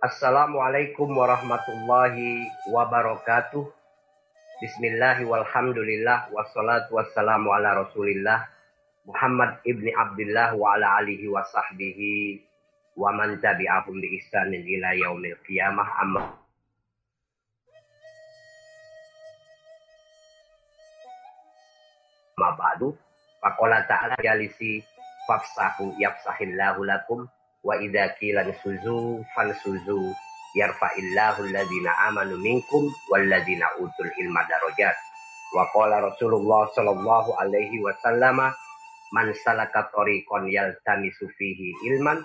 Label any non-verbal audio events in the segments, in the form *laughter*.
Assalamualaikum warahmatullahi wabarakatuh. Bismillahi walhamdulillah wassalatu wassalamu ala rasulillah Muhammad ibni Abdullah wa ala alihi wa sahbihi wa man tabi'ahum bi ihsanin ila yaumil qiyamah amma ma ba'du faqala ta'ala jalisi fafsahu yafsahillahu lakum wa idza qila suzu fansuzu yarfa'illahu alladhina amanu minkum walladhina utul ilma darajat. Wa qala Rasulullah sallallahu alaihi wasallam man salaka tariqan yaltamisu fihi ilman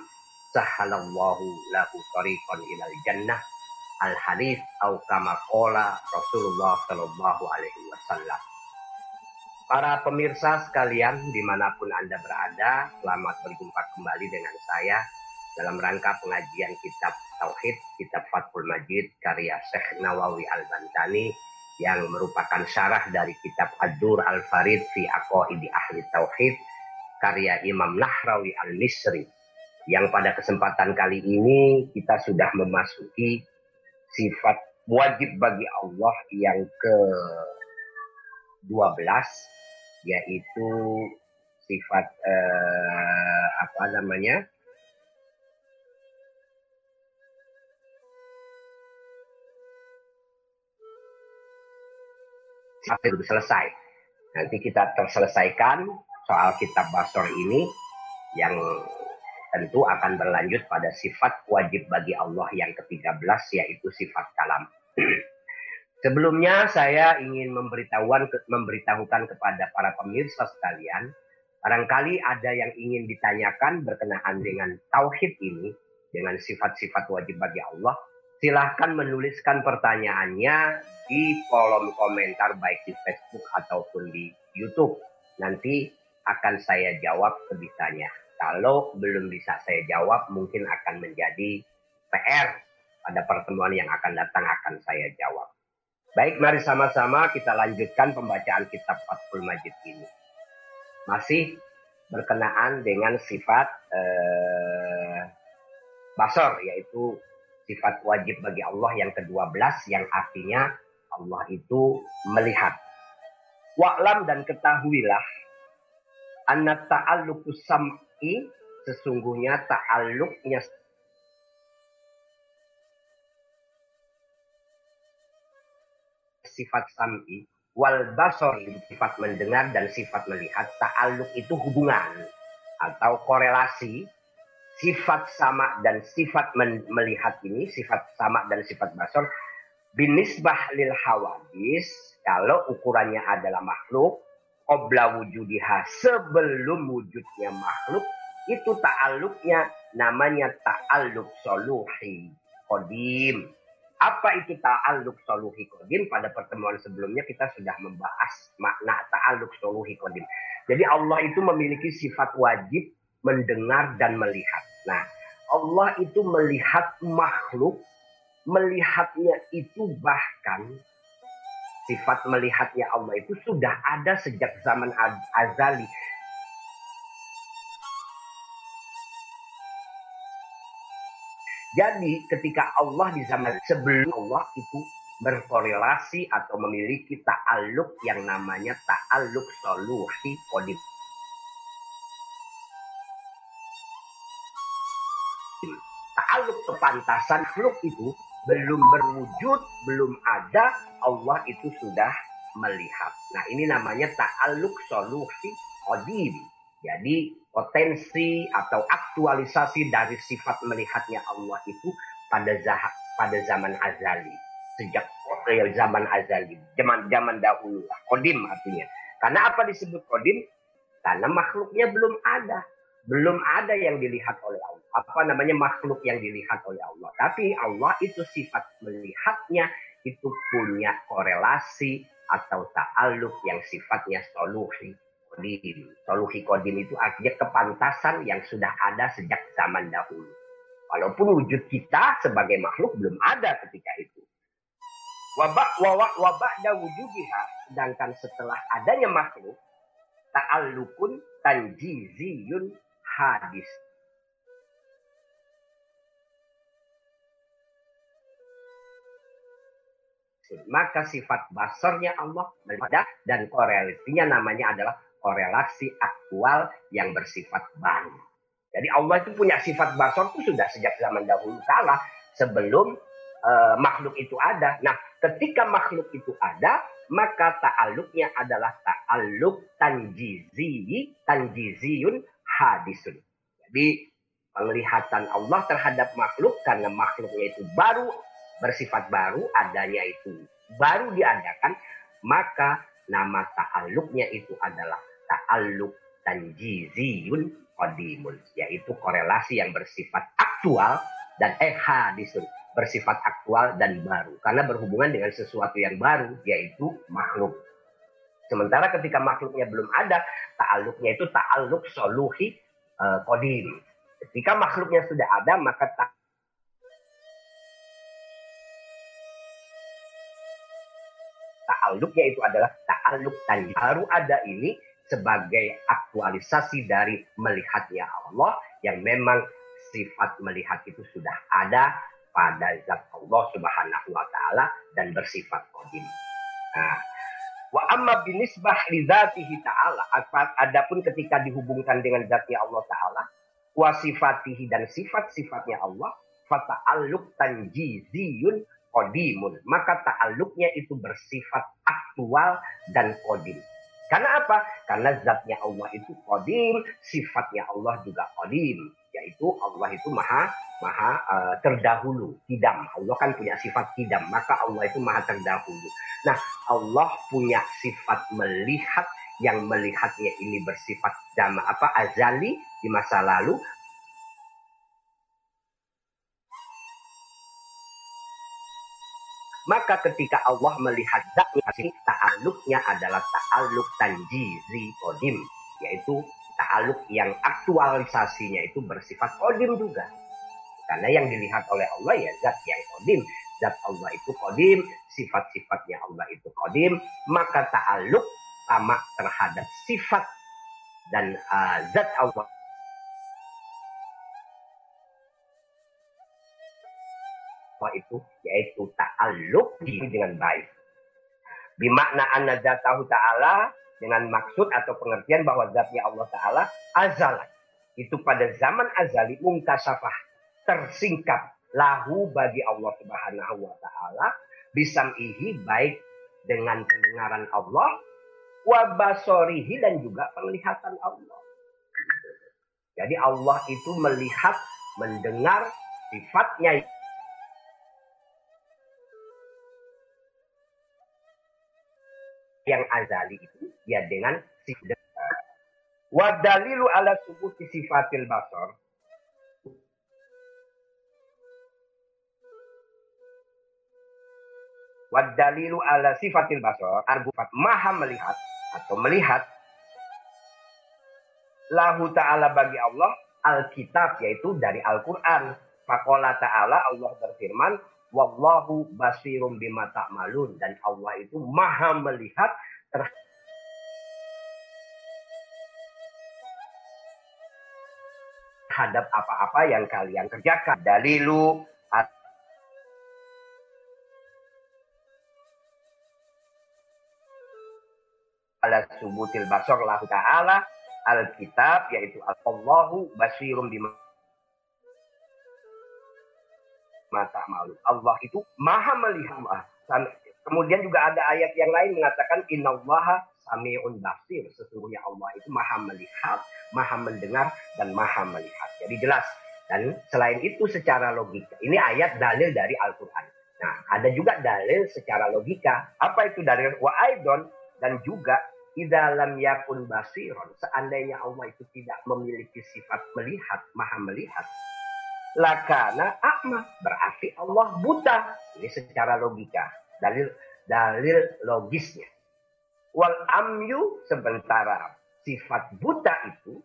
sahalallahu lahu tariqan ilal jannah. Al hadis au kama qala Rasulullah sallallahu alaihi wasallam. Para pemirsa sekalian di mana pun Anda berada, selamat berjumpa kembali dengan saya dalam rangka pengajian kitab Tauhid, kitab Fathul Majid, karya Syekh Nawawi Al-Bantani yang merupakan syarah dari kitab Ad-Dur Al-Farid fi Aqaidi Ahli Tauhid, karya Imam Nahrawi Al-Misri. Yang pada kesempatan kali ini kita sudah memasuki sifat wajib bagi Allah yang ke 12 yaitu sifat eh, apa namanya sampai selesai. Nanti kita terselesaikan soal kitab Basor ini yang tentu akan berlanjut pada sifat wajib bagi Allah yang ke-13 yaitu sifat kalam. *clears throat* Sebelumnya saya ingin memberitahuan memberitahukan kepada para pemirsa sekalian, barangkali ada yang ingin ditanyakan berkenaan dengan tauhid ini, dengan sifat-sifat wajib bagi Allah, silahkan menuliskan pertanyaannya di kolom komentar baik di Facebook ataupun di YouTube. Nanti akan saya jawab sebisanya. Kalau belum bisa saya jawab, mungkin akan menjadi PR pada pertemuan yang akan datang akan saya jawab. Baik, mari sama-sama kita lanjutkan pembacaan kitab Fathul Majid ini. Masih berkenaan dengan sifat eh, basor, yaitu sifat wajib bagi Allah yang ke-12 yang artinya Allah itu melihat. Wa'lam dan ketahuilah anna ta'alluqus sam'i sesungguhnya ta'alluqnya sifat sam'i wal basor sifat mendengar dan sifat melihat ta'alluq itu hubungan atau korelasi sifat sama dan sifat melihat ini, sifat sama dan sifat basor, binisbah lil hawadis, kalau ukurannya adalah makhluk, obla wujudiha sebelum wujudnya makhluk, itu ta'aluknya namanya ta'aluk soluhi kodim. Apa itu ta'aluk soluhi kodim? Pada pertemuan sebelumnya kita sudah membahas makna ta'aluk soluhi kodim. Jadi Allah itu memiliki sifat wajib mendengar dan melihat. Nah, Allah itu melihat makhluk, melihatnya itu bahkan sifat melihatnya Allah itu sudah ada sejak zaman azali. Jadi ketika Allah di zaman sebelum Allah itu berkorelasi atau memiliki ta'aluk yang namanya ta'aluk soluhi kodim kepantasan makhluk itu belum berwujud, belum ada, Allah itu sudah melihat. Nah ini namanya ta'aluk solusi qadim. Jadi potensi atau aktualisasi dari sifat melihatnya Allah itu pada zah pada zaman azali. Sejak zaman azali, zaman zaman dahulu. Kodim artinya. Karena apa disebut kodim? Karena makhluknya belum ada belum ada yang dilihat oleh Allah. Apa namanya makhluk yang dilihat oleh Allah. Tapi Allah itu sifat melihatnya itu punya korelasi atau ta'aluk yang sifatnya soluhi kodim. Soluhi kodim itu artinya kepantasan yang sudah ada sejak zaman dahulu. Walaupun wujud kita sebagai makhluk belum ada ketika itu. Wabak wabak wabak dan wujudiha. Sedangkan setelah adanya makhluk, ta'alukun tanjiziyun hadis. Maka sifat basornya Allah ada dan korelasinya namanya adalah korelasi aktual yang bersifat baru. Jadi Allah itu punya sifat basor itu sudah sejak zaman dahulu kala sebelum uh, makhluk itu ada. Nah, ketika makhluk itu ada, maka ta'aluknya adalah ta'aluk tanjizi, tanjiziyun hadisun. Jadi penglihatan Allah terhadap makhluk karena makhluknya itu baru bersifat baru, adanya itu baru diadakan, maka nama ta'aluknya itu adalah ta'aluk tanjiziyun qadimun, yaitu korelasi yang bersifat aktual dan eh hadisun, bersifat aktual dan baru. Karena berhubungan dengan sesuatu yang baru, yaitu makhluk. Sementara ketika makhluknya belum ada, ta'aluknya itu ta'aluk soluhi uh, kodim. Ketika makhluknya sudah ada, maka tak ta'aluknya itu adalah ta'aluk tadi. Baru ada ini sebagai aktualisasi dari melihatnya Allah yang memang sifat melihat itu sudah ada pada zat Allah Subhanahu wa taala dan bersifat qadim. Nah, wa amma binisbah li dzatihi ta'ala. Adapun ketika dihubungkan dengan zatnya Allah taala wa sifatihi dan sifat-sifatnya Allah fata'alluq tanjiziyun qadimun maka ta'alluqnya itu bersifat aktual dan qadim karena apa? Karena zatnya Allah itu qadim, sifatnya Allah juga qadim, yaitu Allah itu maha maha uh, terdahulu, kidam. Allah kan punya sifat kidam, maka Allah itu maha terdahulu. Nah, Allah punya sifat melihat yang melihatnya ini bersifat dama apa azali di masa lalu Maka ketika Allah melihat zatnya ta'aluknya adalah ta'aluk tanjizi kodim. Yaitu ta'aluk yang aktualisasinya itu bersifat kodim juga. Karena yang dilihat oleh Allah ya zat yang kodim. Zat Allah itu kodim, sifat-sifatnya Allah itu kodim. Maka ta'aluk sama terhadap sifat dan uh, zat Allah itu yaitu ta'alluq dengan baik. Bimakna anna zatahu ta'ala dengan maksud atau pengertian bahwa zatnya Allah Ta'ala azal. Itu pada zaman azali mungkasafah. Tersingkap lahu bagi Allah Subhanahu wa Ta'ala. Bisam'ihi baik dengan pendengaran Allah. Wabasorihi dan juga penglihatan Allah. Jadi Allah itu melihat, mendengar sifatnya yang azali itu ya dengan sifat. Wa dalilu ala subuti sifatil basar. Wa dalilu ala sifatil basar. Argument maha melihat atau melihat lahu ta'ala bagi Allah Alkitab yaitu dari Al-Quran. Fakola ta'ala Allah berfirman Wallahu basirum bima ta'malun. Dan Allah itu maha melihat terhadap apa-apa yang kalian kerjakan. Dalilu ala subutil basar lahu ta'ala alkitab yaitu Allahu basirum bima mata malu. Allah itu maha melihat. Kemudian juga ada ayat yang lain mengatakan innallaha sami'un basir. Sesungguhnya Allah itu maha melihat, maha mendengar, dan maha melihat. Jadi jelas. Dan selain itu secara logika. Ini ayat dalil dari Al-Quran. Nah, ada juga dalil secara logika. Apa itu dalil? Wa aidon dan juga dalam yakun basiron. Seandainya Allah itu tidak memiliki sifat melihat, maha melihat lakana akma berarti Allah buta ini secara logika dalil dalil logisnya wal amyu sementara sifat buta itu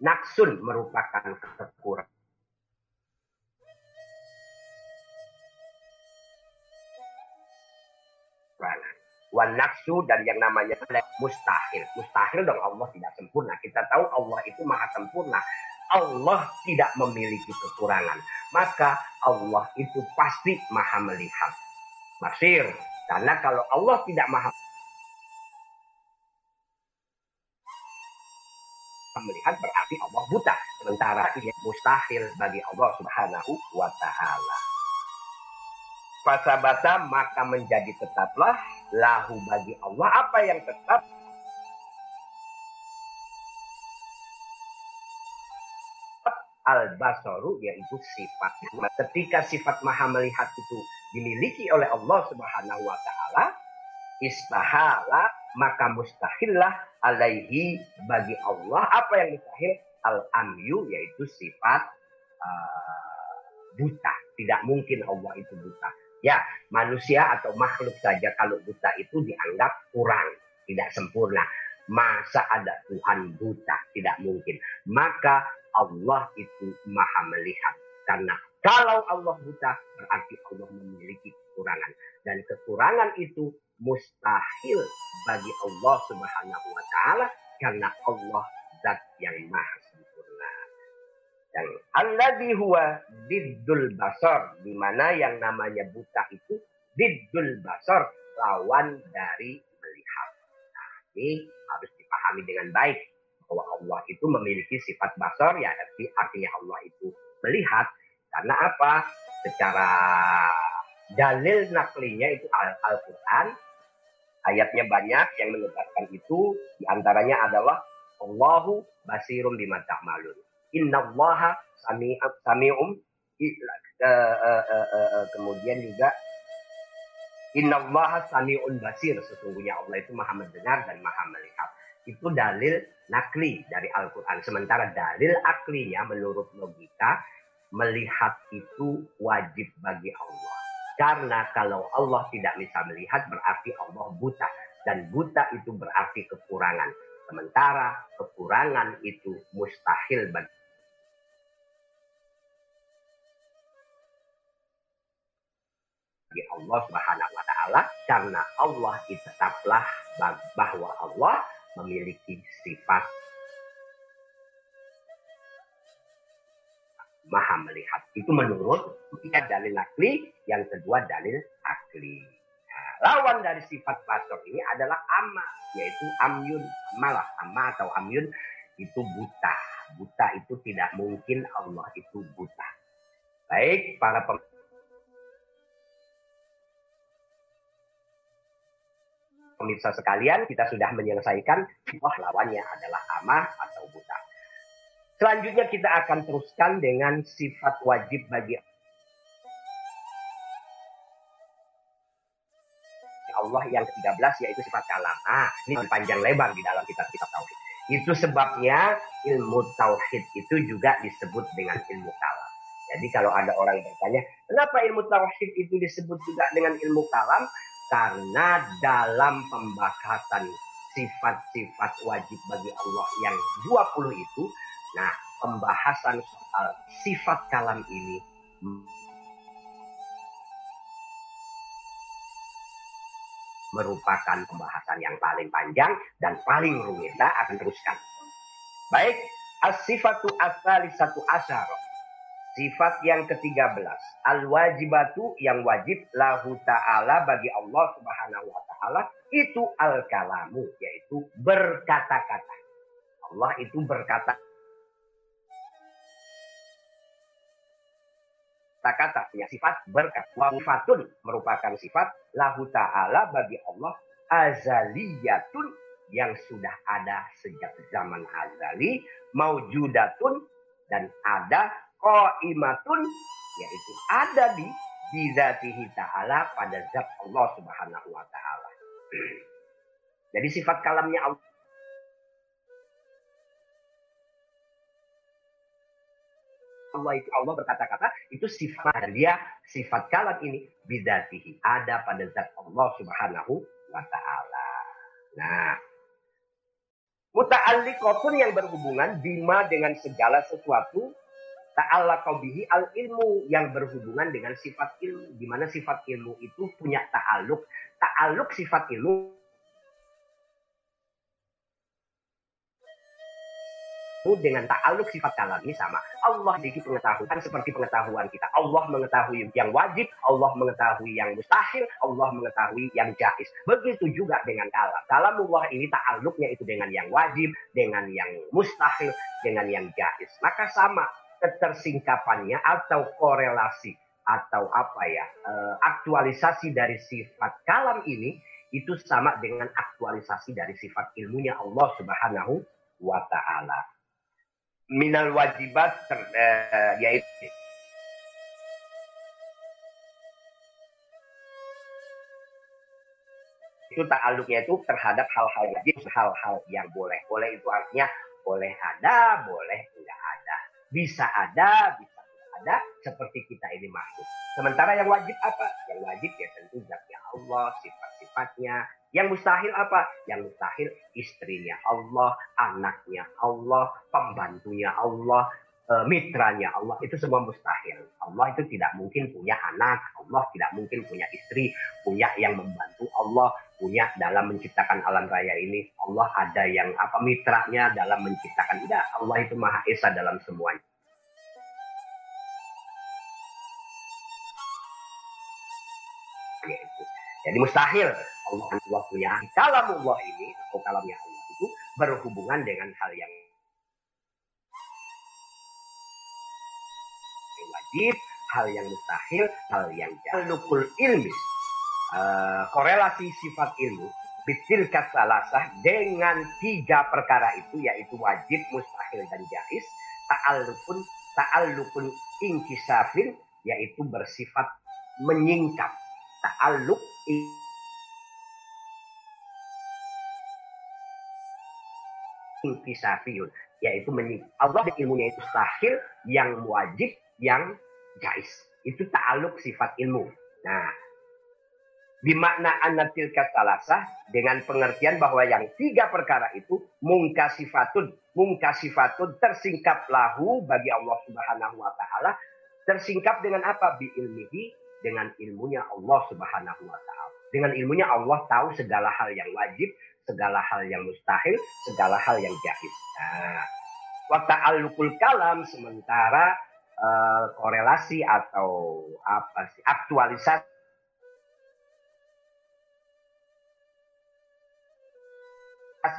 naksun merupakan kekurangan Wan naksu dan yang namanya mustahil. Mustahil dong Allah tidak sempurna. Kita tahu Allah itu maha sempurna. Allah tidak memiliki kekurangan. Maka Allah itu pasti maha melihat. Masir, Karena kalau Allah tidak maha melihat berarti Allah buta. Sementara ini mustahil bagi Allah subhanahu wa ta'ala. Fasabata maka menjadi tetaplah lahu bagi Allah apa yang tetap al-basaru yaitu sifat. Ketika sifat maha melihat itu dimiliki oleh Allah Subhanahu wa taala, istahala maka mustahillah alaihi bagi Allah apa yang mustahil al-amyu yaitu sifat uh, buta. Tidak mungkin Allah itu buta. Ya, manusia atau makhluk saja kalau buta itu dianggap kurang, tidak sempurna. Masa ada Tuhan buta? Tidak mungkin. Maka Allah itu maha melihat. Karena kalau Allah buta, berarti Allah memiliki kekurangan. Dan kekurangan itu mustahil bagi Allah subhanahu wa ta'ala. Karena Allah zat yang maha sempurna. Dan alladhi huwa diddul basar. Di mana yang namanya buta itu diddul basar. Lawan dari melihat. Nah, ini harus dipahami dengan baik bahwa Allah itu memiliki sifat basar ya arti artinya Allah itu melihat. Karena apa? Secara dalil naklinya itu Al-Qur'an. Ayatnya banyak yang menyebutkan itu. Di antaranya adalah Allahu basirum bima ta'malun. Innallaha sami'um. Sami'um uh, uh, uh, kemudian juga innallaha sami'un basir. Sesungguhnya Allah itu maha mendengar dan maha melihat itu dalil nakli dari Al-Quran. Sementara dalil aklinya menurut logika melihat itu wajib bagi Allah. Karena kalau Allah tidak bisa melihat berarti Allah buta. Dan buta itu berarti kekurangan. Sementara kekurangan itu mustahil bagi Allah Subhanahu wa taala karena Allah itu tetaplah bahwa Allah memiliki sifat maha melihat. Itu menurut tiga dalil akli, yang kedua dalil akli. Nah, lawan dari sifat basor ini adalah amma, yaitu amyun. Malah amma atau amyun itu buta. Buta itu tidak mungkin Allah itu buta. Baik, para pem pemirsa sekalian, kita sudah menyelesaikan wah lawannya adalah amah atau buta. Selanjutnya kita akan teruskan dengan sifat wajib bagi Allah yang ke-13 yaitu sifat kalam. Ah, ini panjang lebar di dalam kitab-kitab tauhid. Itu sebabnya ilmu tauhid itu juga disebut dengan ilmu kalam. Jadi kalau ada orang bertanya, kenapa ilmu tauhid itu disebut juga dengan ilmu kalam? Karena dalam pembahasan sifat-sifat wajib bagi Allah yang 20 itu, nah pembahasan soal sifat kalam ini merupakan pembahasan yang paling panjang dan paling rumit. Kita akan teruskan. Baik, as-sifatu satu asar Sifat yang ke-13, al-wajibatu yang wajib lahu ta'ala bagi Allah Subhanahu wa taala itu al-kalamu yaitu berkata-kata. Allah itu berkata kata-kata punya sifat berkata. Wafatun merupakan sifat lahu ta'ala bagi Allah azaliyatun yang sudah ada sejak zaman azali maujudatun dan ada qaimatun yaitu ada di bizatihi ta'ala pada zat Allah Subhanahu wa taala. *clears throat* Jadi sifat kalamnya Allah Allah itu Allah berkata-kata itu sifat dia sifat kalam ini bidatihi ada pada zat Allah Subhanahu wa taala. Nah, muta'alliqatun yang berhubungan bima dengan segala sesuatu Ta'ala bihi al ilmu yang berhubungan dengan sifat ilmu. Di mana sifat ilmu itu punya ta'aluk. Ta'aluk sifat ilmu dengan ta'aluk sifat kalam ini sama. Allah memiliki pengetahuan seperti pengetahuan kita. Allah mengetahui yang wajib, Allah mengetahui yang mustahil, Allah mengetahui yang jais. Begitu juga dengan kalam. Kalamullah ini ta'aluknya itu dengan yang wajib, dengan yang mustahil, dengan yang jais. Maka sama ketersingkapannya atau korelasi atau apa ya eh, aktualisasi dari sifat kalam ini itu sama dengan aktualisasi dari sifat ilmunya Allah Subhanahu wa taala minal wajibat ter, uh, yaitu itu ta'aluknya itu terhadap hal-hal wajib, hal-hal yang boleh. Boleh itu artinya boleh ada, boleh enggak. Bisa ada, bisa tidak ada, seperti kita ini makhluk. Sementara yang wajib apa? Yang wajib ya tentu zatnya Allah, sifat-sifatnya, yang mustahil apa? Yang mustahil istrinya Allah, anaknya Allah, pembantunya Allah, e, mitranya Allah. Itu semua mustahil. Allah itu tidak mungkin punya anak. Allah tidak mungkin punya istri. Punya yang membantu Allah. Punya dalam menciptakan alam raya ini. Allah ada yang apa mitranya dalam menciptakan. Tidak. Allah itu Maha Esa dalam semuanya. Jadi mustahil Allah Allah punya kalamullah ini atau kalamnya Allah itu berhubungan dengan hal yang wajib, hal yang mustahil, hal yang jalukul ilmi. Uh, korelasi sifat ilmu bitil kasalasah dengan tiga perkara itu yaitu wajib, mustahil dan jais ta'allukun ta'allukun inkisafin yaitu bersifat menyingkap. Ta'alluk intisafiyun yaitu Allah dan ilmunya itu sahil yang wajib yang jais. Itu ta'aluk sifat ilmu. Nah bimakna anatil katalasa dengan pengertian bahwa yang tiga perkara itu mungkasifatun mungkasifatun tersingkap lahu bagi Allah Subhanahu wa taala. Tersingkap dengan apa? Bi ilmihi dengan ilmunya Allah Subhanahu wa taala. Dengan ilmunya Allah tahu segala hal yang wajib segala hal yang mustahil, segala hal yang jahil. Nah, waktu alukul kalam sementara uh, korelasi atau apa sih aktualisasi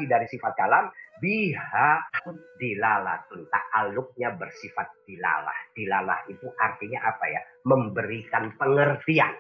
dari sifat kalam biha dilalatun ta'aluknya bersifat dilalah dilalah itu artinya apa ya memberikan pengertian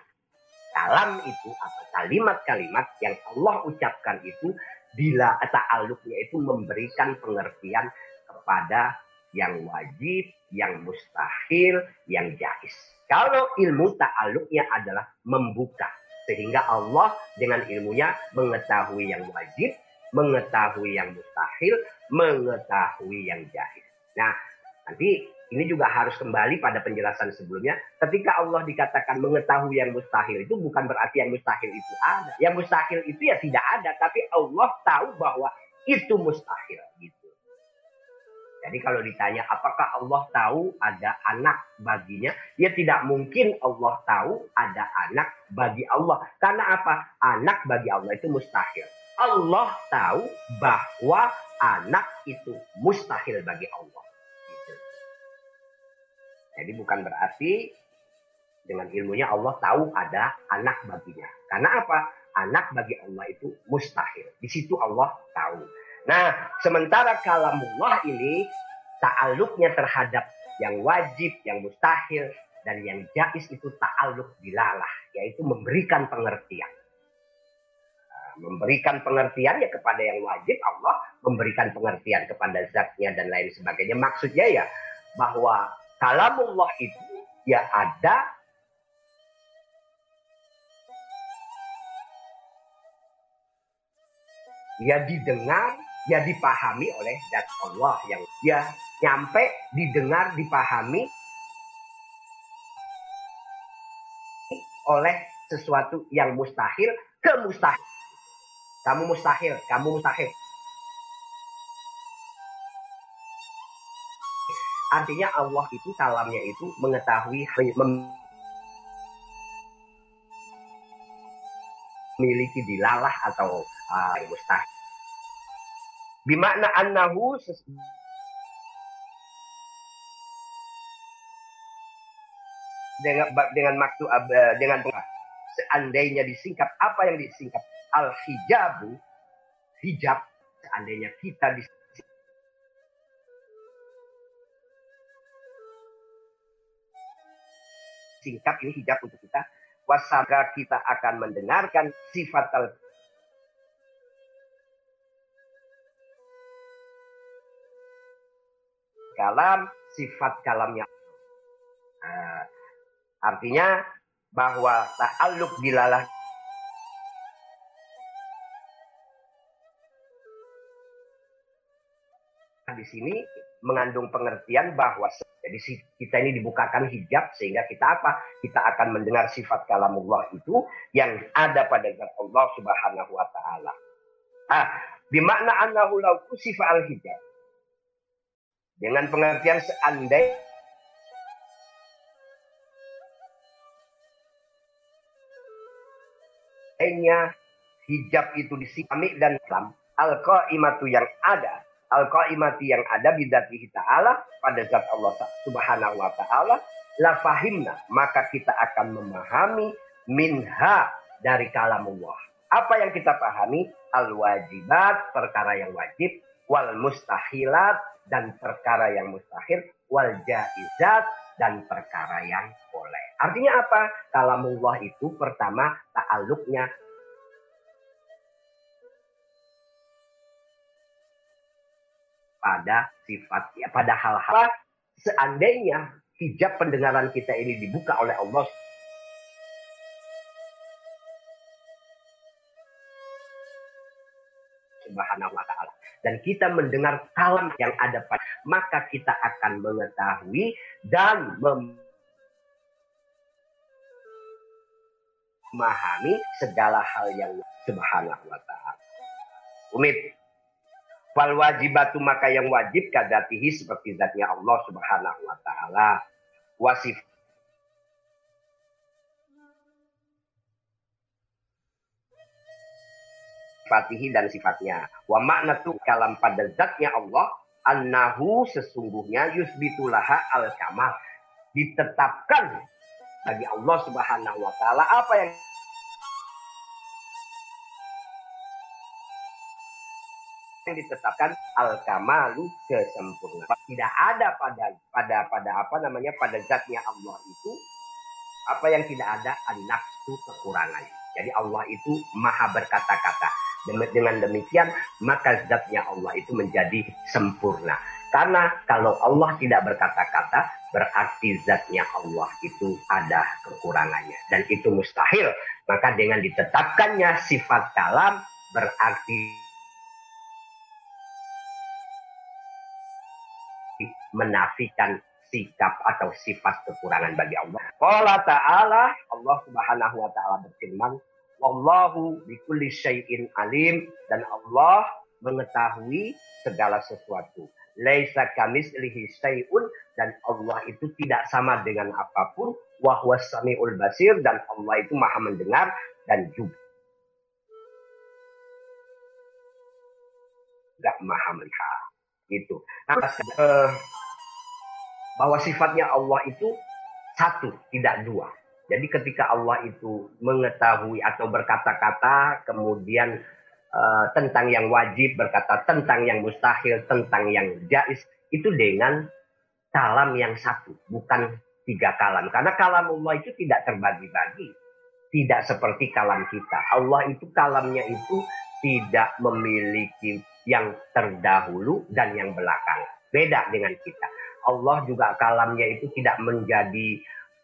kalam itu atau kalimat-kalimat yang Allah ucapkan itu bila ta'aluknya itu memberikan pengertian kepada yang wajib, yang mustahil, yang jais. Kalau ilmu ta'aluknya adalah membuka. Sehingga Allah dengan ilmunya mengetahui yang wajib, mengetahui yang mustahil, mengetahui yang jais. Nah, nanti ini juga harus kembali pada penjelasan sebelumnya. Ketika Allah dikatakan mengetahui yang mustahil itu bukan berarti yang mustahil itu ada. Yang mustahil itu ya tidak ada, tapi Allah tahu bahwa itu mustahil gitu. Jadi kalau ditanya apakah Allah tahu ada anak baginya, ya tidak mungkin Allah tahu ada anak bagi Allah. Karena apa? Anak bagi Allah itu mustahil. Allah tahu bahwa anak itu mustahil bagi Allah. Jadi bukan berarti dengan ilmunya Allah tahu ada anak baginya. Karena apa? Anak bagi Allah itu mustahil. Di situ Allah tahu. Nah, sementara kalamullah ini ta'aluknya terhadap yang wajib, yang mustahil, dan yang jais itu ta'aluk dilalah, yaitu memberikan pengertian. Memberikan pengertian ya kepada yang wajib, Allah memberikan pengertian kepada zatnya dan lain sebagainya. Maksudnya ya bahwa kalamullah itu ya ada ya didengar, ya dipahami oleh zat Allah yang ya nyampe didengar, dipahami oleh sesuatu yang mustahil ke mustahil. Kamu mustahil, kamu mustahil. Artinya Allah itu salamnya itu mengetahui memiliki dilalah atau uh, mustahil. Bimakna annahu dengan dengan maksud ah, dengan seandainya disingkat apa yang disingkat al hijabu hijab seandainya kita disingkat ini hijab untuk kita wasaka kita akan mendengarkan sifat al kalam sifat kalamnya. Nah, artinya bahwa ta'alluq dilalah di sini mengandung pengertian bahwa jadi kita ini dibukakan hijab sehingga kita apa? Kita akan mendengar sifat kalamullah itu yang ada pada zat Allah Subhanahu wa taala. Ah, bimakna annahu law kusifa al hijab. Dengan pengertian seandainya hijab itu disipami dan Islam al-qaimatu yang ada al-qaimati yang ada bidatihi ta'ala pada zat Allah subhanahu wa ta'ala la fahimna maka kita akan memahami minha dari kalamullah apa yang kita pahami al wajibat perkara yang wajib wal mustahilat dan perkara yang mustahil wal jaizat dan perkara yang boleh. Artinya apa? Kalamullah itu pertama ta'aluknya pada sifat ya pada hal-hal seandainya hijab pendengaran kita ini dibuka oleh Allah Subhanahu wa taala dan kita mendengar kalam yang ada pada maka kita akan mengetahui dan memahami segala hal yang subhanahu wa ta'ala. Umid. Fal wajibatu maka yang wajib kadatihi seperti zatnya Allah subhanahu wa ta'ala. Wasif sifatihi dan sifatnya. Wa makna tu kalam pada zatnya Allah annahu sesungguhnya yusbitulaha al kamal ditetapkan bagi Allah Subhanahu wa taala apa yang yang ditetapkan al kamalu kesempurnaan. Tidak ada pada pada pada apa namanya pada zatnya Allah itu apa yang tidak ada an-nafsu kekurangan. Jadi Allah itu maha berkata-kata. Dengan demikian, maka zatnya Allah itu menjadi sempurna. Karena kalau Allah tidak berkata-kata, berarti zatnya Allah itu ada kekurangannya. Dan itu mustahil. Maka dengan ditetapkannya sifat kalam, berarti menafikan sikap atau sifat kekurangan bagi Allah. Allah Ta'ala, Allah Subhanahu wa taala berfirman, Wallahu bikulli syai'in alim dan Allah mengetahui segala sesuatu. Laisa kamislihi syai'un dan Allah itu tidak sama dengan apa pun. Wahwa sami'ul basir dan Allah itu maha mendengar dan juga maha melihat. Gitu. Nah, eh, bahwa sifatnya Allah itu satu, tidak dua. Jadi ketika Allah itu mengetahui atau berkata-kata kemudian uh, tentang yang wajib, berkata tentang yang mustahil, tentang yang jais, itu dengan kalam yang satu, bukan tiga kalam. Karena kalam Allah itu tidak terbagi-bagi. Tidak seperti kalam kita. Allah itu kalamnya itu tidak memiliki yang terdahulu dan yang belakang. Beda dengan kita. Allah juga kalamnya itu tidak menjadi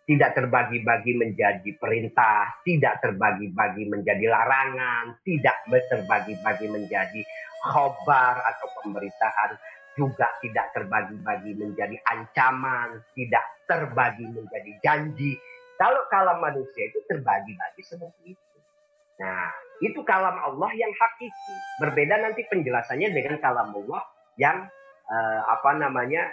tidak terbagi-bagi menjadi perintah, tidak terbagi-bagi menjadi larangan, tidak terbagi-bagi menjadi khobar atau pemberitaan, juga tidak terbagi-bagi menjadi ancaman, tidak terbagi menjadi janji. Kalau kalam manusia itu terbagi-bagi seperti itu. Nah, itu kalam Allah yang hakiki. Berbeda nanti penjelasannya dengan kalam Allah yang uh, apa namanya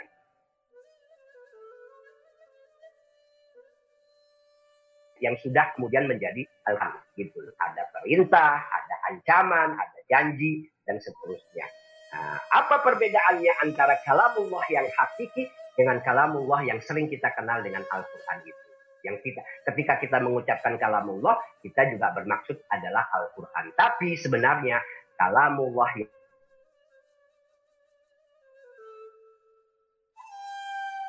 yang sudah kemudian menjadi alham gitu. Ada perintah, ada ancaman, ada janji dan seterusnya. Nah, apa perbedaannya antara kalamullah yang hakiki dengan kalamullah yang sering kita kenal dengan Al-Quran itu? Yang tidak ketika kita mengucapkan kalamullah, kita juga bermaksud adalah Al-Qur'an. Tapi sebenarnya kalamullah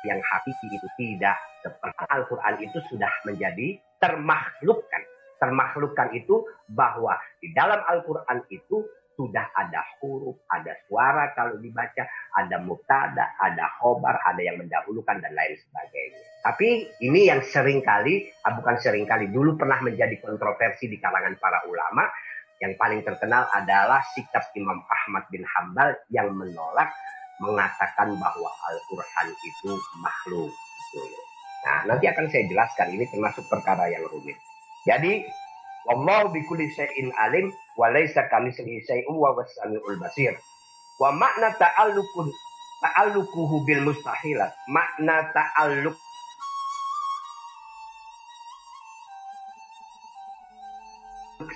yang hakiki itu tidak seperti Al-Quran itu sudah menjadi termakhlukkan. Termakhlukkan itu bahwa di dalam Al-Quran itu sudah ada huruf, ada suara kalau dibaca, ada muktada, ada khobar, ada yang mendahulukan dan lain sebagainya. Tapi ini yang sering kali, ah, bukan sering kali, dulu pernah menjadi kontroversi di kalangan para ulama. Yang paling terkenal adalah sikap Imam Ahmad bin Hambal yang menolak mengatakan bahwa Al-Quran itu makhluk. Nah, nanti akan saya jelaskan ini termasuk perkara yang rumit. Jadi, Wallahu bikulli alim wa laisa kamitslihi syai'un wa wasamiul basir. Wa makna ta'alluqun ta'alluquhu bil mustahilat. Makna ta'alluq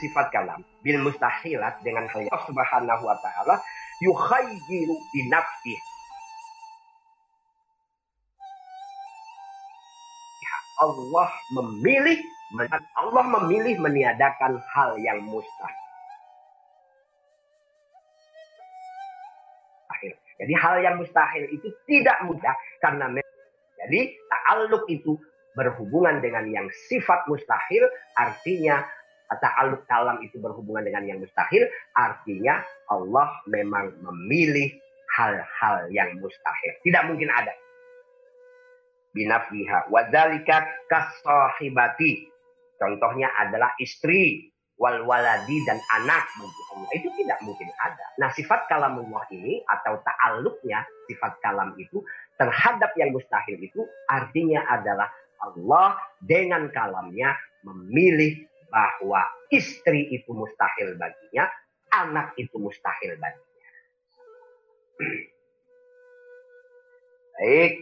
sifat kalam bil mustahilat dengan hal subhanahu wa ta'ala yukhayyiru bi Allah memilih Allah memilih meniadakan hal yang mustahil. Jadi hal yang mustahil itu tidak mudah karena jadi ta'aluk itu berhubungan dengan yang sifat mustahil artinya ta'aluk kalam itu berhubungan dengan yang mustahil artinya Allah memang memilih hal-hal yang mustahil. Tidak mungkin ada. Binafiha. Wadhalika kasahibati. Contohnya adalah istri, wal waladi dan anak bagi Allah. Itu tidak mungkin ada. Nah sifat kalamullah ini atau ta'aluknya sifat kalam itu terhadap yang mustahil itu artinya adalah Allah dengan kalamnya memilih bahwa istri itu mustahil baginya, anak itu mustahil baginya. *clears throat* Baik.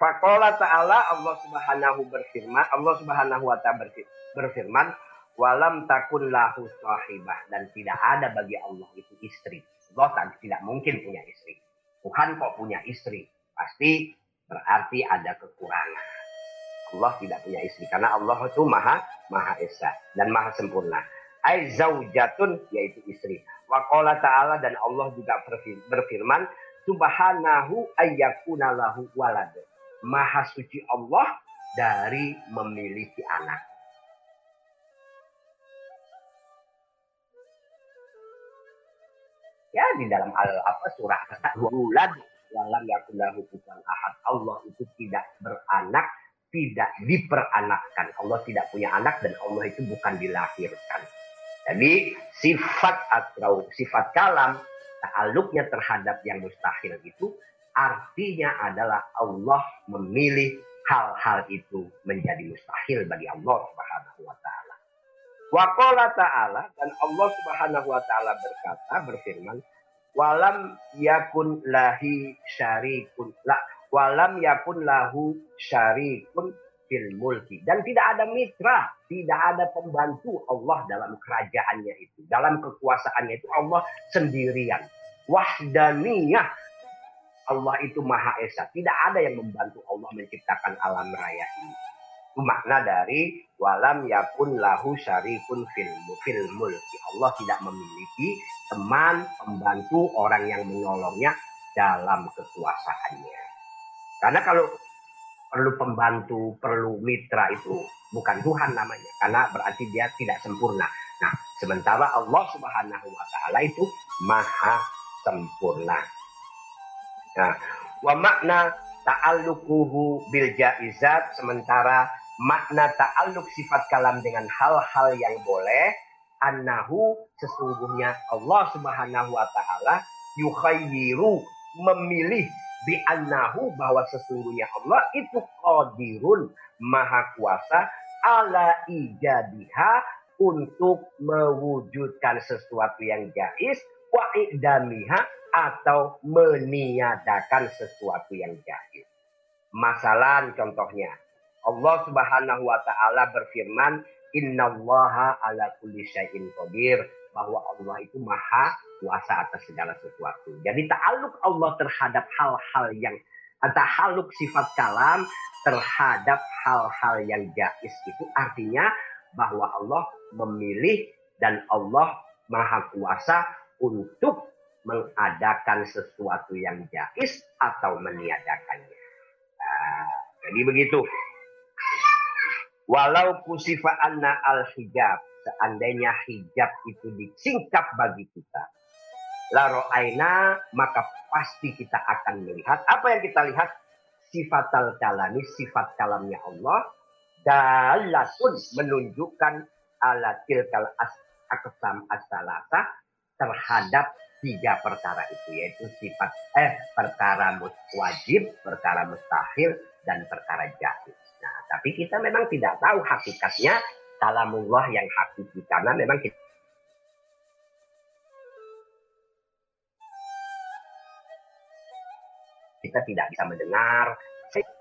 Fakola ta'ala Allah subhanahu berfirman, Allah subhanahu wa ta'ala berfirman, walam takun lahu sahibah. Dan tidak ada bagi Allah itu istri. Allah tidak mungkin punya istri. Tuhan kok punya istri? Pasti berarti ada kekurangan. Allah tidak punya istri. Karena Allah itu maha, maha esa. Dan maha sempurna ay zaujatun yaitu istri. Wa qala ta'ala dan Allah juga berfirman subhanahu ayyakuna lahu walad. Maha suci Allah dari memiliki anak. Ya di dalam al apa surah walad walam yakun lahu ahad. Allah itu tidak beranak, tidak diperanakkan. Allah tidak punya anak dan Allah itu bukan dilahirkan. Jadi sifat atau sifat kalam ta'aluknya terhadap yang mustahil itu artinya adalah Allah memilih hal-hal itu menjadi mustahil bagi Allah Subhanahu wa taala. Wa ta'ala dan Allah Subhanahu wa taala berkata berfirman walam yakun lahi syarikun la walam yakun lahu syarikun fil mulki dan tidak ada mitra, tidak ada pembantu Allah dalam kerajaannya itu, dalam kekuasaannya itu Allah sendirian. Wahdaniyah Allah itu Maha Esa. Tidak ada yang membantu Allah menciptakan alam raya ini. Makna dari walam yakun lahu syarikun fil, fil mulki. Allah tidak memiliki teman, pembantu, orang yang menolongnya dalam kekuasaannya. Karena kalau perlu pembantu, perlu mitra itu bukan Tuhan namanya. Karena berarti dia tidak sempurna. Nah, sementara Allah Subhanahu wa taala itu maha sempurna. Nah, wa makna ta'alluquhu bil jaizat sementara makna ta'alluq sifat kalam dengan hal-hal yang boleh annahu sesungguhnya Allah Subhanahu wa taala yukhayyiru memilih bi annahu bahwa sesungguhnya Allah itu qadirun maha kuasa ala ijadiha untuk mewujudkan sesuatu yang jais wa idamiha atau meniadakan sesuatu yang jais. Masalah contohnya Allah Subhanahu wa taala berfirman innallaha ala kulli syai'in qadir bahwa Allah itu maha kuasa atas segala sesuatu. Jadi ta'aluk Allah terhadap hal-hal yang haluk sifat kalam terhadap hal-hal yang jais itu artinya bahwa Allah memilih dan Allah maha kuasa untuk mengadakan sesuatu yang jais atau meniadakannya. Nah, jadi begitu. Walau kusifa anna al hijab, seandainya hijab itu disingkap bagi kita, laro aina maka pasti kita akan melihat apa yang kita lihat sifat al kalami sifat kalamnya Allah dalatun menunjukkan ala tilkal as aksam asalasa terhadap tiga perkara itu yaitu sifat eh perkara wajib, perkara mustahil dan perkara jahil. Tapi kita memang tidak tahu hakikatnya kalamullah yang hakiki karena memang kita kita tidak bisa mendengar,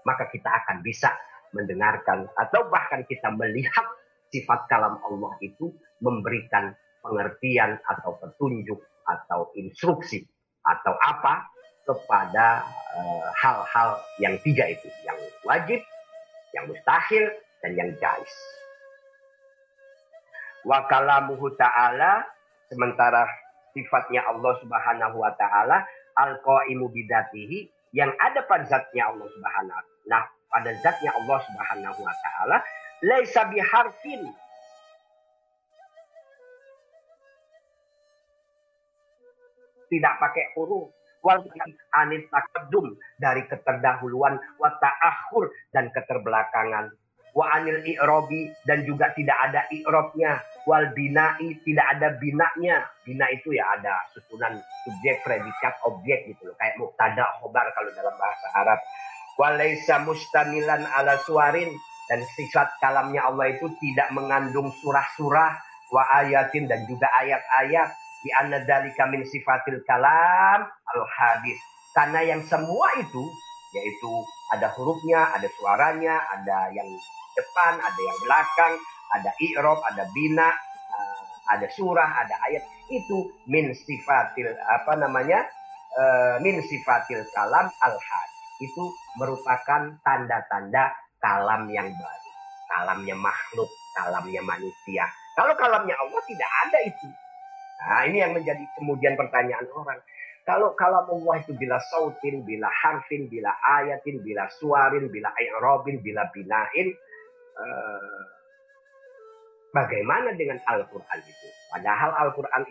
maka kita akan bisa mendengarkan atau bahkan kita melihat sifat kalam Allah itu memberikan pengertian atau petunjuk atau instruksi atau apa kepada eh, hal-hal uh, yang tiga itu, yang wajib, yang mustahil, dan yang jais. Wa kalamuhu ta'ala, sementara sifatnya Allah subhanahu wa ta'ala, al-qa'imu bidatihi, yang ada pada zatnya Allah Subhanahu Nah, pada zatnya Allah Subhanahu wa taala laisa biharfin. Tidak pakai huruf wal anit takadum dari keterdahuluan wa ta'akhur dan keterbelakangan. Wa anil i'robi dan juga tidak ada i'robnya. Wal binai tidak ada binaknya bina itu ya ada susunan subjek predikat objek gitu loh. Kayak muktada khobar kalau dalam bahasa Arab. Walaisa mustamilan ala suarin dan sifat kalamnya Allah itu tidak mengandung surah-surah wa ayatin dan juga ayat-ayat di anna dalika min sifatil kalam al hadis karena yang semua itu yaitu ada hurufnya, ada suaranya, ada yang depan, ada yang belakang, ada i'rob, ada bina, uh, ada surah, ada ayat. Itu min sifatil apa namanya? Uh, min sifatil kalam al had. Itu merupakan tanda-tanda kalam yang baru. Kalamnya makhluk, kalamnya manusia. Kalau kalamnya Allah tidak ada itu. Nah, ini yang menjadi kemudian pertanyaan orang. Kalau kalam Allah itu bila sautin, bila harfin, bila ayatin, bila suarin, bila i'robin, bila binain, Eh, bagaimana dengan Al-Quran itu? Padahal Al-Quran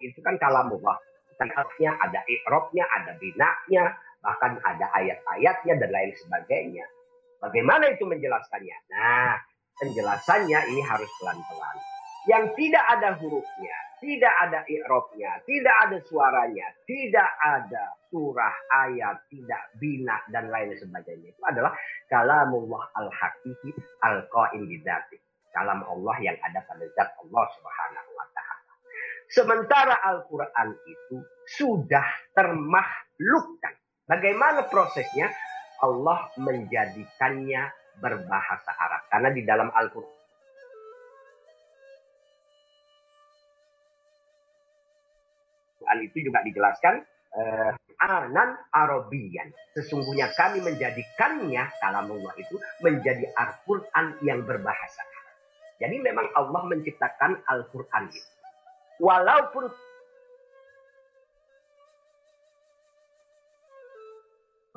itu kan kalamullah. Artinya ada ikrobnya, ada binaknya, bahkan ada ayat-ayatnya dan lain sebagainya. Bagaimana itu menjelaskannya? Nah, penjelasannya ini harus pelan-pelan. Yang tidak ada hurufnya, tidak ada i'robnya, tidak ada suaranya, tidak ada surah, ayat, tidak bina dan lain sebagainya. Itu adalah kalamullah al-hakiki al-qaim. Kalam Allah yang ada pada zat Allah Subhanahu wa taala. Sementara Al-Qur'an itu sudah termakhlukkan. Bagaimana prosesnya? Allah menjadikannya berbahasa Arab. Karena di dalam Al-Qur'an Quran itu juga dijelaskan uh, anan Arabian. Sesungguhnya kami menjadikannya kalamullah itu menjadi Al-Quran yang berbahasa Jadi memang Allah menciptakan Al-Quran itu. Walaupun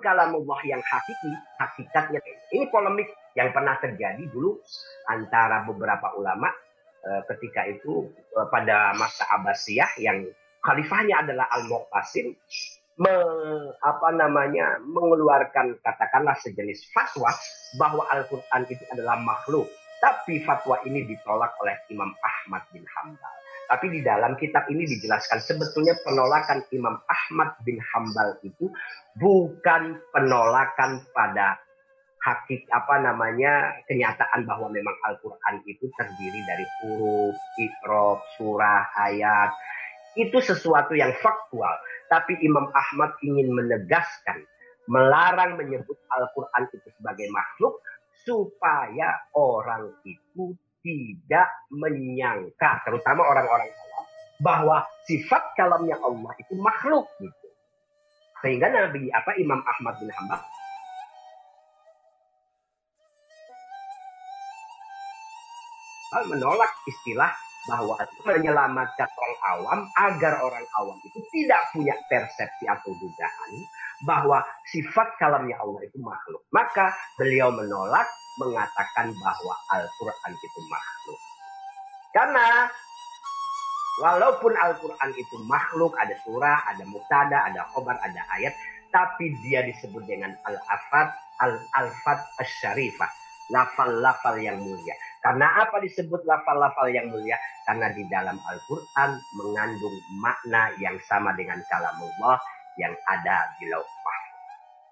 kalamullah yang hakiki, hakikatnya ini polemik yang pernah terjadi dulu antara beberapa ulama eh, ketika itu eh, pada masa Abbasiyah yang khalifahnya adalah Al-Muqtasim me, mengeluarkan katakanlah sejenis fatwa bahwa Al-Qur'an itu adalah makhluk. Tapi fatwa ini ditolak oleh Imam Ahmad bin Hambal. Tapi di dalam kitab ini dijelaskan sebetulnya penolakan Imam Ahmad bin Hambal itu bukan penolakan pada hakik apa namanya kenyataan bahwa memang Al-Qur'an itu terdiri dari huruf, ikrob, surah, ayat, itu sesuatu yang faktual. Tapi Imam Ahmad ingin menegaskan, melarang menyebut Al-Quran itu sebagai makhluk, supaya orang itu tidak menyangka, terutama orang-orang awam, bahwa sifat kalamnya Allah itu makhluk gitu. Sehingga Nabi apa Imam Ahmad bin Hambal menolak istilah bahwa menyelamatkan orang awam agar orang awam itu tidak punya persepsi atau dugaan bahwa sifat kalamnya Allah itu makhluk. Maka beliau menolak mengatakan bahwa Al-Quran itu makhluk. Karena walaupun Al-Quran itu makhluk, ada surah, ada mutada, ada khobar, ada ayat, tapi dia disebut dengan Al-Afat, Al-Alfat Asy-Syarifah, lafal-lafal yang mulia. Karena apa disebut lafal-lafal yang mulia? Karena di dalam Al-Quran mengandung makna yang sama dengan kalamullah yang ada di lauh mahfuz.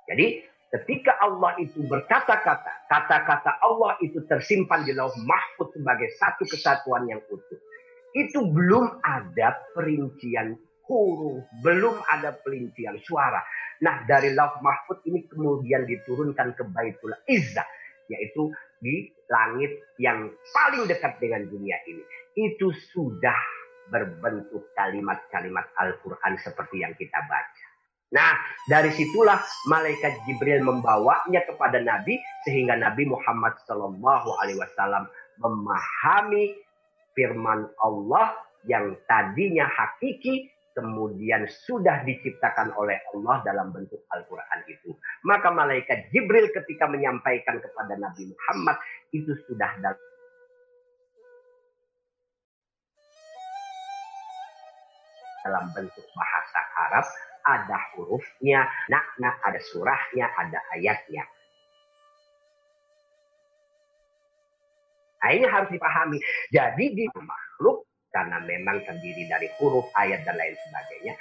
Jadi ketika Allah itu berkata-kata, kata-kata Allah itu tersimpan di lauh mahfuz sebagai satu kesatuan yang utuh. Itu belum ada perincian huruf, belum ada perincian suara. Nah dari lauh mahfuz ini kemudian diturunkan ke Baitul Izzah, yaitu di langit yang paling dekat dengan dunia ini. Itu sudah berbentuk kalimat-kalimat Al-Quran seperti yang kita baca. Nah, dari situlah malaikat Jibril membawanya kepada Nabi sehingga Nabi Muhammad Shallallahu Alaihi Wasallam memahami firman Allah yang tadinya hakiki kemudian sudah diciptakan oleh Allah dalam bentuk Al-Quran itu. Maka malaikat Jibril ketika menyampaikan kepada Nabi Muhammad itu sudah dalam dalam bentuk bahasa Arab ada hurufnya, nakna ada surahnya, ada ayatnya. Nah ini harus dipahami. Jadi di makhluk karena memang terdiri dari huruf, ayat, dan lain sebagainya.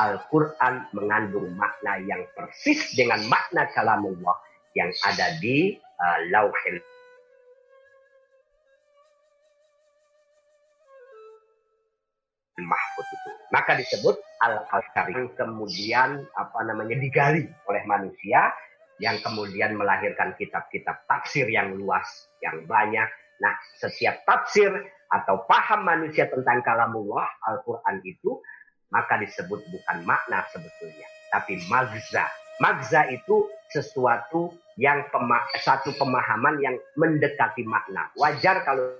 Al-Quran mengandung makna yang persis dengan makna kalamullah yang ada di uh, lauhil mahfud itu. Maka disebut al-karim kemudian apa namanya digali oleh manusia yang kemudian melahirkan kitab-kitab tafsir yang luas, yang banyak. Nah, setiap tafsir atau paham manusia tentang kalamullah Al-Quran itu maka disebut bukan makna sebetulnya tapi magza. Magza itu sesuatu yang pema satu pemahaman yang mendekati makna. Wajar kalau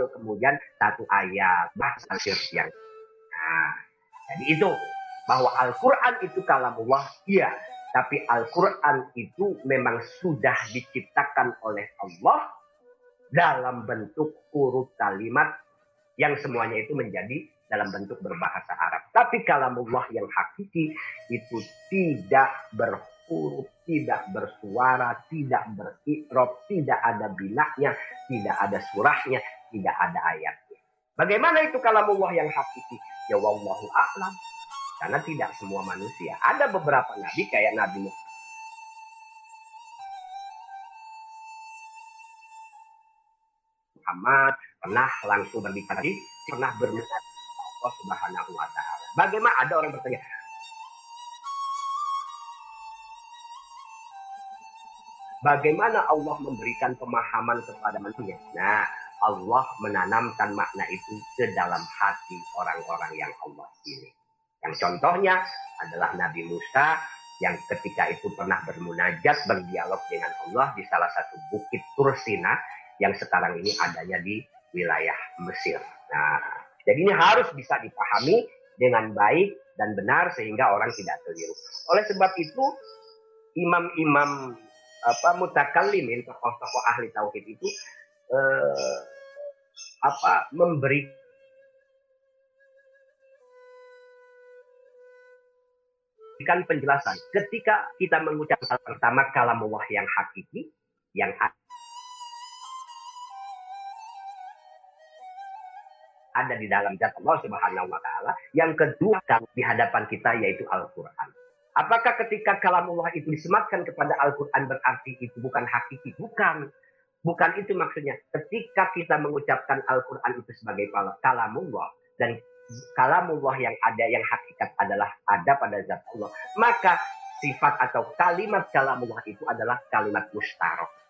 kemudian satu ayat bahasa yang nah jadi itu bahwa Al-Quran itu kalamullah iya tapi Al-Quran itu memang sudah diciptakan oleh Allah dalam bentuk huruf kalimat yang semuanya itu menjadi dalam bentuk berbahasa Arab. Tapi kalamullah yang hakiki itu tidak berhuruf, tidak bersuara, tidak berikrob, tidak ada binaknya, tidak ada surahnya, tidak ada ayatnya. Bagaimana itu kalamullah yang hakiki? Ya wallahu a'lam. Karena tidak semua manusia. Ada beberapa nabi kayak Nabi Muhammad pernah langsung berbicara, pernah berbicara Allah Subhanahu wa taala. Bagaimana ada orang bertanya, Bagaimana Allah memberikan pemahaman kepada manusia? Nah, Allah menanamkan makna itu ke dalam hati orang-orang yang Allah pilih. Yang contohnya adalah Nabi Musa yang ketika itu pernah bermunajat berdialog dengan Allah di salah satu bukit Tursina yang sekarang ini adanya di wilayah Mesir. Nah, jadi ini harus bisa dipahami dengan baik dan benar sehingga orang tidak keliru. Oleh sebab itu, imam-imam apa mutakallimin tokoh-tokoh ahli tauhid itu eh, apa memberi memberikan penjelasan. Ketika kita mengucapkan pertama kalamullah yang hakiki, yang ada di dalam zat Allah Subhanahu wa taala. Yang kedua di hadapan kita yaitu Al-Qur'an. Apakah ketika kalamullah itu disematkan kepada Al-Qur'an berarti itu bukan hakiki? Bukan. Bukan itu maksudnya. Ketika kita mengucapkan Al-Qur'an itu sebagai kalamullah dan kalamullah yang ada yang hakikat adalah ada pada zat Allah maka sifat atau kalimat kalamullah itu adalah kalimat mustarok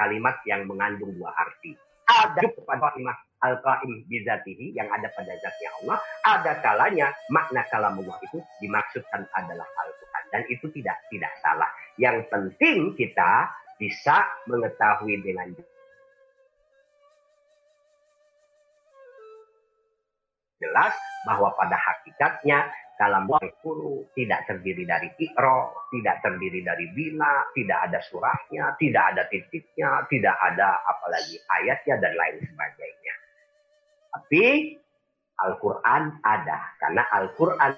kalimat yang mengandung dua arti. Ada pada kalimat al-qaim bizatihi yang ada pada zatnya Allah, ada kalanya makna kalamullah itu dimaksudkan adalah Al-Quran dan itu tidak tidak salah. Yang penting kita bisa mengetahui dengan jelas bahwa pada hakikatnya dalam guru tidak terdiri dari ikro, tidak terdiri dari bina, tidak ada surahnya, tidak ada titiknya, tidak ada apalagi ayatnya dan lain sebagainya. Tapi Al-Quran ada karena Al-Quran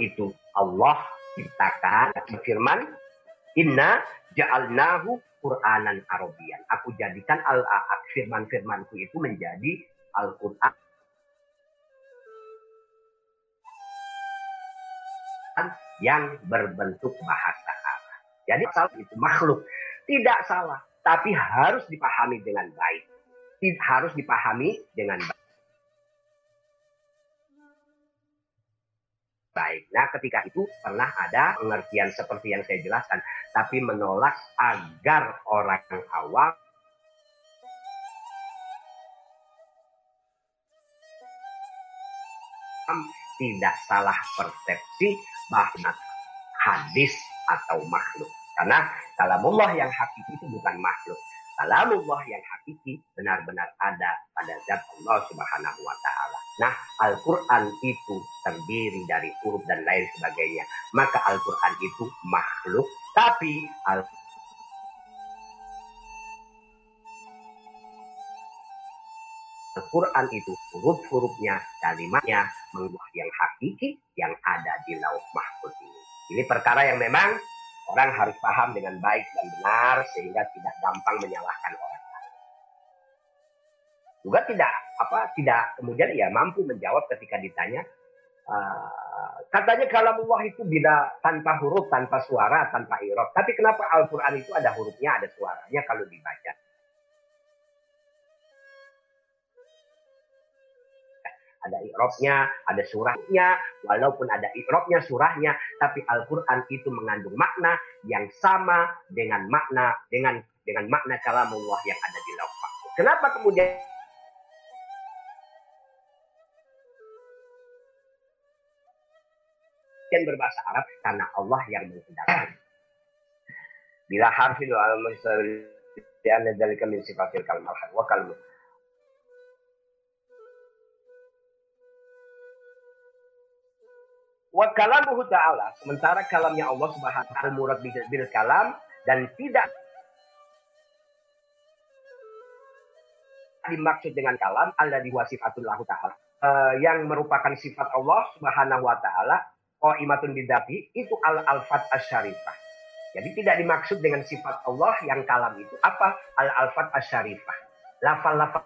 itu Allah ciptakan firman Inna ja'alnahu Qur'anan Arabian. Aku jadikan al firman-firmanku itu menjadi Al-Quran yang berbentuk bahasa Arab. Jadi salah itu makhluk. Tidak salah, tapi harus dipahami dengan baik. Harus dipahami dengan baik. Nah, ketika itu pernah ada pengertian seperti yang saya jelaskan, tapi menolak agar orang awam tidak salah persepsi bahwa hadis atau makhluk. Karena kalamullah yang hakiki itu bukan makhluk. Kalamullah yang hakiki benar-benar ada pada zat Allah Subhanahu wa taala. Nah, Al-Qur'an itu terdiri dari huruf dan lain sebagainya. Maka Al-Qur'an itu makhluk, tapi Al Al-Quran itu huruf-hurufnya, kalimatnya mengubah yang hakiki yang ada di lauh mahfud ini. Ini perkara yang memang orang harus paham dengan baik dan benar sehingga tidak gampang menyalahkan orang. Juga tidak apa tidak kemudian ya mampu menjawab ketika ditanya uh, katanya kalau Allah itu bila tanpa huruf, tanpa suara, tanpa irob. Tapi kenapa Al-Quran itu ada hurufnya, ada suaranya kalau dibaca? ada ikrobnya, ada surahnya, walaupun ada ikrobnya, surahnya, tapi Al-Quran itu mengandung makna yang sama dengan makna dengan dengan makna kalamullah yang ada di lauh Kenapa kemudian yang berbahasa Arab karena Allah yang menghendaki. Bila harfi al-musawwir di anna dalika min sifatil kalam wa kalmu Wa kalamuhu ta'ala. Sementara kalamnya Allah subhanahu wa ta'ala murad bil kalam. Dan tidak dimaksud dengan kalam. Allah diwasifatullah ta'ala. Uh, yang merupakan sifat Allah subhanahu wa ta'ala. Qa'imatun bidati. Itu al-alfat asyarifah. Jadi tidak dimaksud dengan sifat Allah yang kalam itu. Apa? Al-alfat asyarifah. Lafal-lafal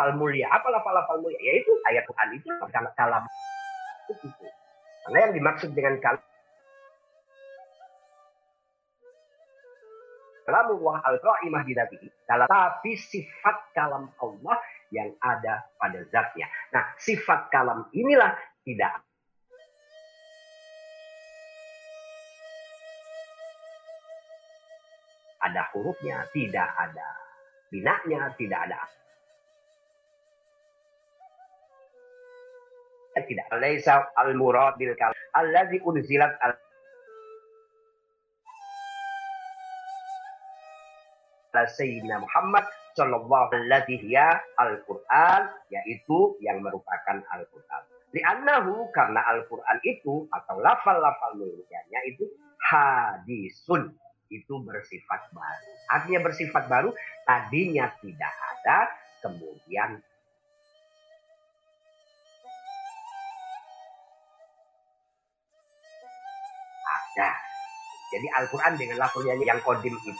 lafal mulia. Apa lafal-lafal mulia? Yaitu ayat Tuhan itu kalam itu. Karena yang dimaksud dengan kalam kalamullah al-qa'imah bidatihi. Tapi sifat kalam Allah yang ada pada zatnya. Nah, sifat kalam inilah tidak ada hurufnya, tidak ada binaknya, tidak ada tidak. Laisa al-murad bil kalam allazi unzilat al Sayyidina Muhammad sallallahu alaihi al-Qur'an yaitu yang merupakan Al-Qur'an. Li'annahu karena Al-Qur'an itu atau lafal-lafal mulianya itu hadisun itu bersifat baru. Artinya bersifat baru tadinya tidak ada kemudian Jadi Al-Quran dengan lafalnya yang kodim itu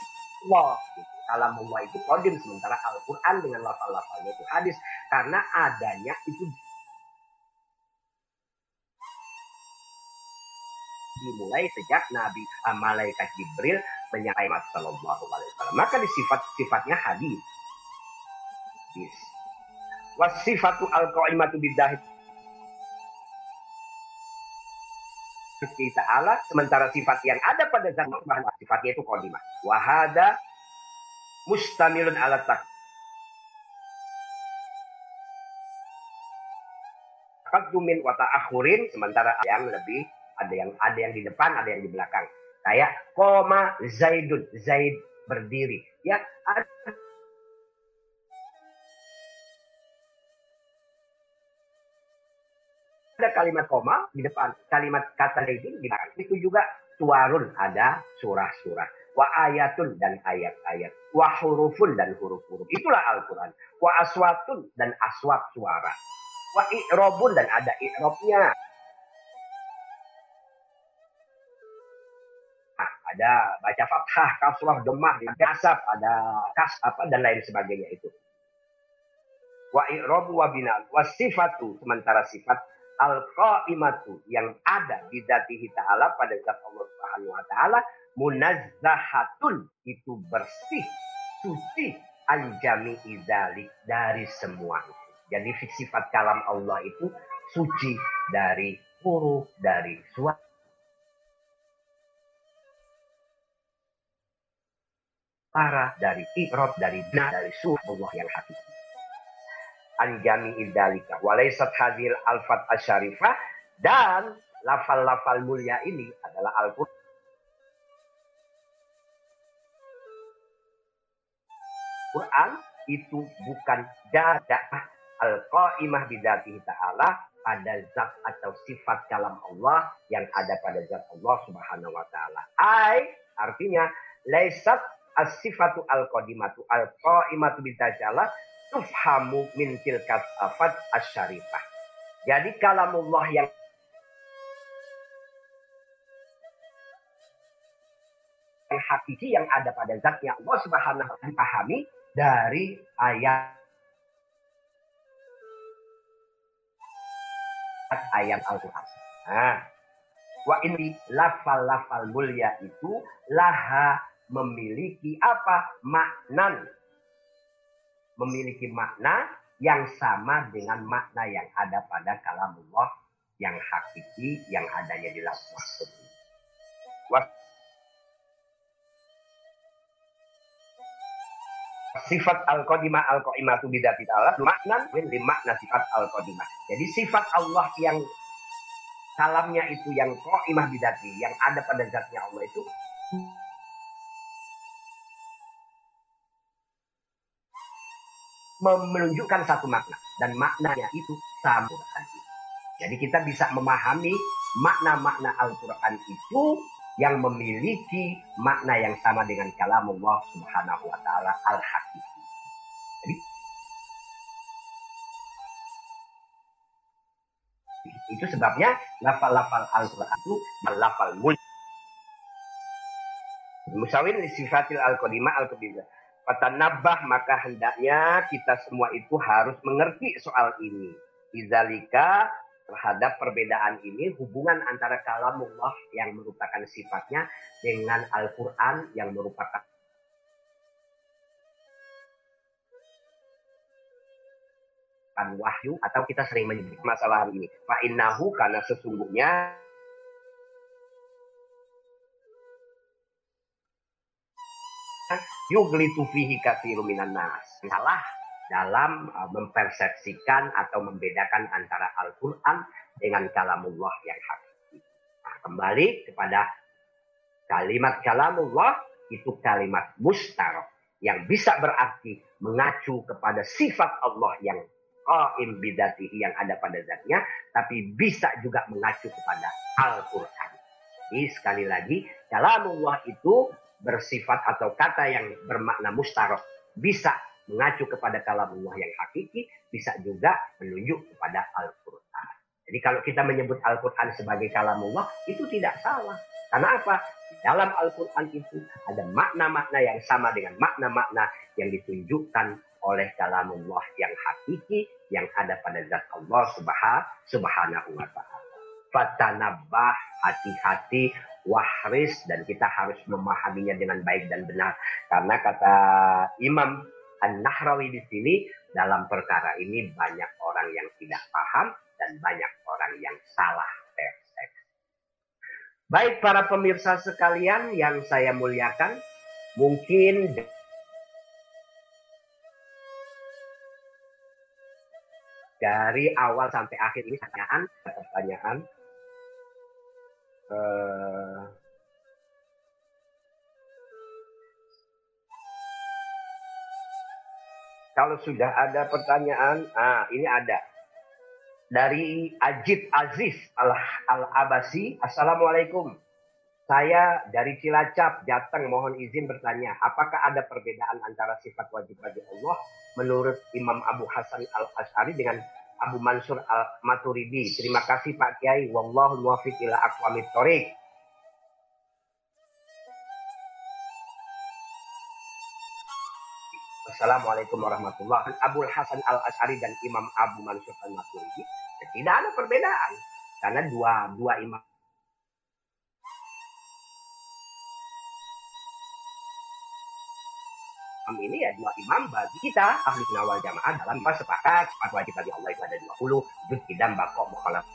Allah. Gitu. Allah itu kodim sementara Al-Quran dengan lafal-lafalnya itu hadis karena adanya itu dimulai sejak Nabi uh, malaikat Jibril menyampaikan Sallallahu Alaihi Wasallam. Maka disifat sifatnya hadis. Wasifatu al-qaimatu bidahi Gusti Ta'ala, sementara sifat yang ada pada Allah, sifatnya itu kodimah. Wahada mustamilun ala tak Kadumin wata akhurin, sementara yang lebih ada yang ada yang di depan, ada yang di belakang. Kayak koma Zaidun, Zaid berdiri. Ya, ada ada kalimat koma di depan, kalimat kata Zaidun di belakang. Itu juga suarun, ada surah-surah. Wa ayatun dan ayat-ayat. Wa hurufun dan huruf-huruf. Itulah Al-Quran. Wa aswatun dan aswat suara. Wa i'robun dan ada i'robnya. Nah, ada baca fathah, kasrah, demah, kasab, ada kas apa dan lain sebagainya itu. Wa i'robu wa binal. Wa sifatu sementara sifat al-qaimatu yang ada di dzatihi ta'ala pada zat Allah Subhanahu wa taala munazzahatun itu bersih suci anjami idalik dari semua. Jadi sifat kalam Allah itu suci dari huruf, dari suara, dari ikrot, dari benar, dari surah Allah yang hakiki anjami idalika. Walaisat hadil alfat asyarifah. Dan lafal-lafal mulia ini adalah Al-Quran. Quran itu bukan dadah al-qaimah bidatihi ta'ala pada zat atau sifat kalam Allah yang ada pada zat Allah subhanahu wa ta'ala. Ai artinya laisat as-sifatu al-qadimatu al-qaimatu bidatihi tufhamu min tilkat afat asyarifah. Jadi kalamullah yang yang hakiki yang ada pada zatnya Allah Subhanahu wa taala dipahami dari ayat ayat Al-Qur'an. Nah, wa ini lafal-lafal mulia itu laha memiliki apa? Maknan memiliki makna yang sama dengan makna yang ada pada kalamullah yang hakiki yang adanya di mahfuz. Sifat al-qadimah al-qaimatu bidati ta'ala makna di makna sifat al-qadimah. Jadi sifat Allah yang kalamnya itu yang qaimah bidati yang ada pada zatnya Allah itu menunjukkan satu makna dan maknanya itu sama Jadi kita bisa memahami makna-makna Al-Quran itu yang memiliki makna yang sama dengan kalamullah subhanahu wa ta'ala al-hakiki. Jadi itu sebabnya lafal-lafal Al-Quran itu lafal mul. Musawin sifatil al-qadimah al-qadimah Kata nabah maka hendaknya kita semua itu harus mengerti soal ini. Izalika terhadap perbedaan ini hubungan antara kalamullah yang merupakan sifatnya dengan Al-Quran yang merupakan wahyu atau kita sering menyebut masalah ini. Fa'innahu karena sesungguhnya yuglitu fihi nas. Salah dalam uh, mempersepsikan atau membedakan antara Al-Quran dengan kalamullah yang hakiki. Nah, kembali kepada kalimat kalamullah itu kalimat mustarok yang bisa berarti mengacu kepada sifat Allah yang qaim bidatihi yang ada pada zatnya, tapi bisa juga mengacu kepada Al-Quran. Jadi sekali lagi, kalamullah itu bersifat atau kata yang bermakna mustarok bisa mengacu kepada kalamullah yang hakiki, bisa juga menunjuk kepada Al-Quran. Jadi kalau kita menyebut Al-Quran sebagai kalamullah, itu tidak salah. Karena apa? dalam Al-Quran itu ada makna-makna yang sama dengan makna-makna yang ditunjukkan oleh kalamullah yang hakiki, yang ada pada zat Allah subhanahu wa ta'ala. Fatanabah hati-hati wahris dan kita harus memahaminya dengan baik dan benar karena kata Imam An-Nahrawi di sini dalam perkara ini banyak orang yang tidak paham dan banyak orang yang salah persepsi. Baik para pemirsa sekalian yang saya muliakan, mungkin dari awal sampai akhir ini pertanyaan, pertanyaan. Uh, kalau sudah ada pertanyaan, ah ini ada dari Ajib Aziz Al-Abasi. Assalamualaikum. Saya dari Cilacap, Jateng, mohon izin bertanya, apakah ada perbedaan antara sifat wajib bagi Allah menurut Imam Abu Hasan Al-Ash'ari dengan Abu Mansur Al-Maturidi? Terima kasih Pak Kiai. Wallahu muwafiq ila aqwamit thoriq. Assalamualaikum warahmatullahi wabarakatuh. Abu Hasan Al Ashari dan Imam Abu Mansur Al Maturidi tidak ada perbedaan karena dua dua imam ini ya dua imam bagi kita ahli nawal jamaah dalam pas sepakat sifat wajib bagi Allah itu ada 20 wujud tidak bakok mukhalaf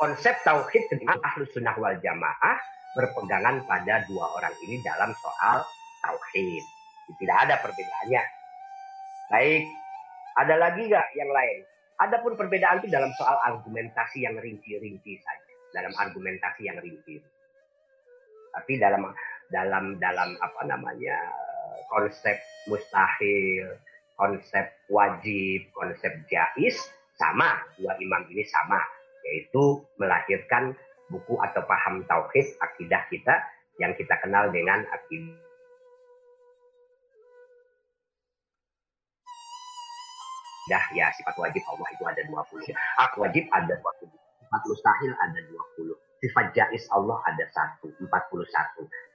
konsep tauhid dengan ahlu sunnah wal jamaah berpegangan pada dua orang ini dalam soal tauhid. Tidak ada perbedaannya. Baik, ada lagi nggak yang lain? Adapun perbedaan itu dalam soal argumentasi yang rinci-rinci saja, dalam argumentasi yang rinci. Tapi dalam dalam dalam apa namanya konsep mustahil, konsep wajib, konsep jais sama. Dua imam ini sama, yaitu melahirkan buku atau paham tauhid akidah kita yang kita kenal dengan akidah. Ya sifat wajib. Allah itu ada 20 hak wajib ada 20 sifat mustahil ada 20 sifat jais Allah ada satu 41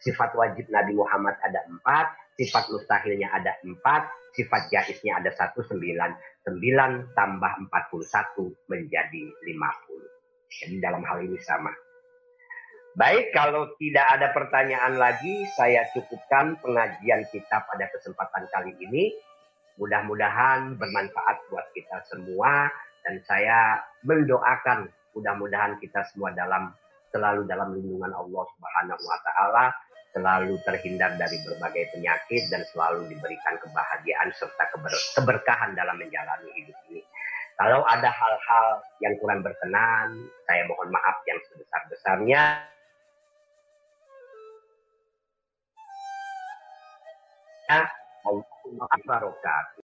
sifat wajib Nabi Muhammad ada 4 sifat mustahilnya ada 4 sifat jaisnya ada satu 9 9 tambah 41 menjadi 50 jadi dalam hal ini sama. Baik, kalau tidak ada pertanyaan lagi, saya cukupkan pengajian kita pada kesempatan kali ini. Mudah-mudahan bermanfaat buat kita semua dan saya mendoakan mudah-mudahan kita semua dalam selalu dalam lindungan Allah Subhanahu wa taala, selalu terhindar dari berbagai penyakit dan selalu diberikan kebahagiaan serta keber keberkahan dalam menjalani hidup ini. Kalau ada hal-hal yang kurang berkenan, saya mohon maaf yang sebesar-besarnya. Allahumma barokat.